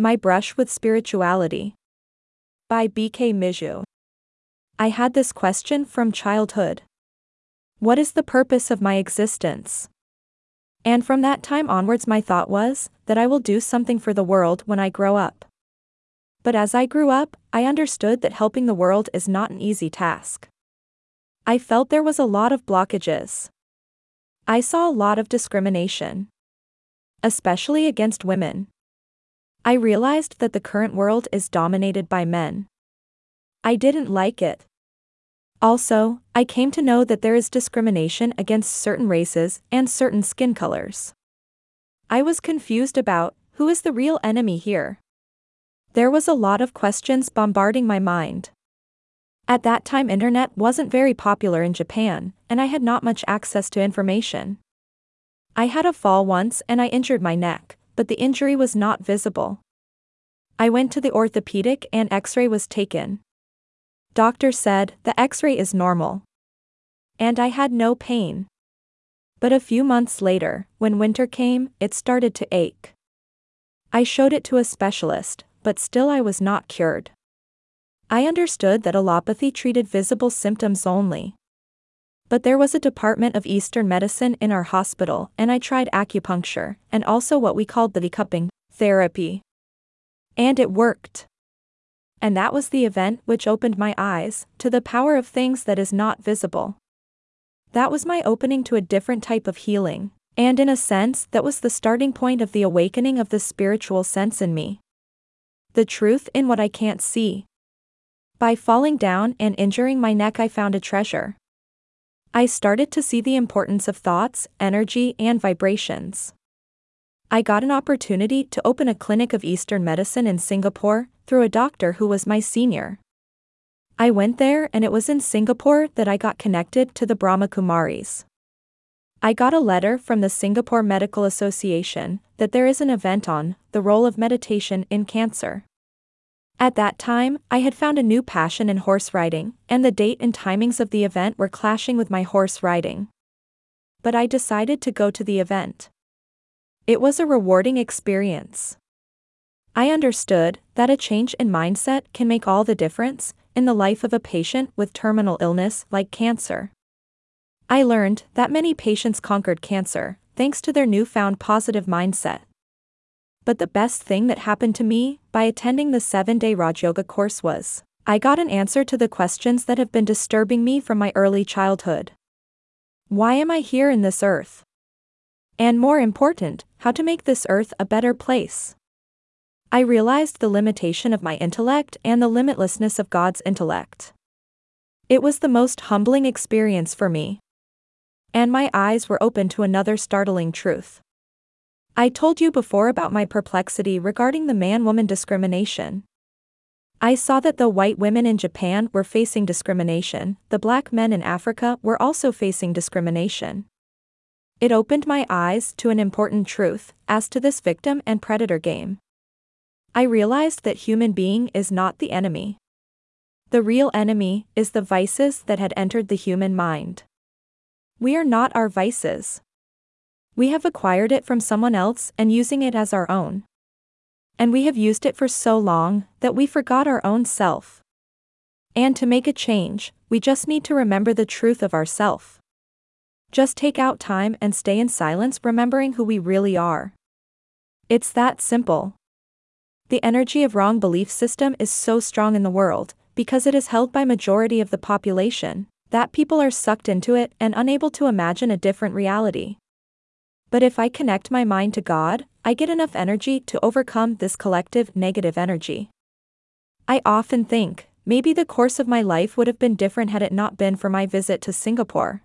My Brush with Spirituality. By B.K. Mijou. I had this question from childhood What is the purpose of my existence? And from that time onwards, my thought was that I will do something for the world when I grow up. But as I grew up, I understood that helping the world is not an easy task. I felt there was a lot of blockages. I saw a lot of discrimination, especially against women. I realized that the current world is dominated by men. I didn't like it. Also, I came to know that there is discrimination against certain races and certain skin colors. I was confused about who is the real enemy here. There was a lot of questions bombarding my mind. At that time internet wasn't very popular in Japan, and I had not much access to information. I had a fall once and I injured my neck, but the injury was not visible. I went to the orthopedic and x-ray was taken. Doctor said the x-ray is normal. And I had no pain. But a few months later, when winter came, it started to ache. I showed it to a specialist, but still I was not cured. I understood that allopathy treated visible symptoms only. But there was a department of Eastern medicine in our hospital, and I tried acupuncture, and also what we called the decupping therapy. And it worked. And that was the event which opened my eyes to the power of things that is not visible. That was my opening to a different type of healing, and in a sense, that was the starting point of the awakening of the spiritual sense in me. The truth in what I can't see. By falling down and injuring my neck, I found a treasure. I started to see the importance of thoughts, energy, and vibrations. I got an opportunity to open a clinic of Eastern medicine in Singapore through a doctor who was my senior. I went there and it was in Singapore that I got connected to the Brahma Kumaris. I got a letter from the Singapore Medical Association that there is an event on the role of meditation in cancer. At that time, I had found a new passion in horse riding, and the date and timings of the event were clashing with my horse riding. But I decided to go to the event. It was a rewarding experience. I understood that a change in mindset can make all the difference in the life of a patient with terminal illness like cancer. I learned that many patients conquered cancer thanks to their newfound positive mindset. But the best thing that happened to me by attending the seven day Raj Yoga course was I got an answer to the questions that have been disturbing me from my early childhood. Why am I here in this earth? And more important, how to make this earth a better place. I realized the limitation of my intellect and the limitlessness of God's intellect. It was the most humbling experience for me. And my eyes were open to another startling truth. I told you before about my perplexity regarding the man woman discrimination. I saw that the white women in Japan were facing discrimination, the black men in Africa were also facing discrimination. It opened my eyes to an important truth as to this victim and predator game. I realized that human being is not the enemy. The real enemy is the vices that had entered the human mind. We are not our vices. We have acquired it from someone else and using it as our own. And we have used it for so long that we forgot our own self. And to make a change, we just need to remember the truth of ourself. Just take out time and stay in silence remembering who we really are. It's that simple. The energy of wrong belief system is so strong in the world, because it is held by majority of the population, that people are sucked into it and unable to imagine a different reality. But if I connect my mind to God, I get enough energy to overcome this collective negative energy. I often think, maybe the course of my life would have been different had it not been for my visit to Singapore.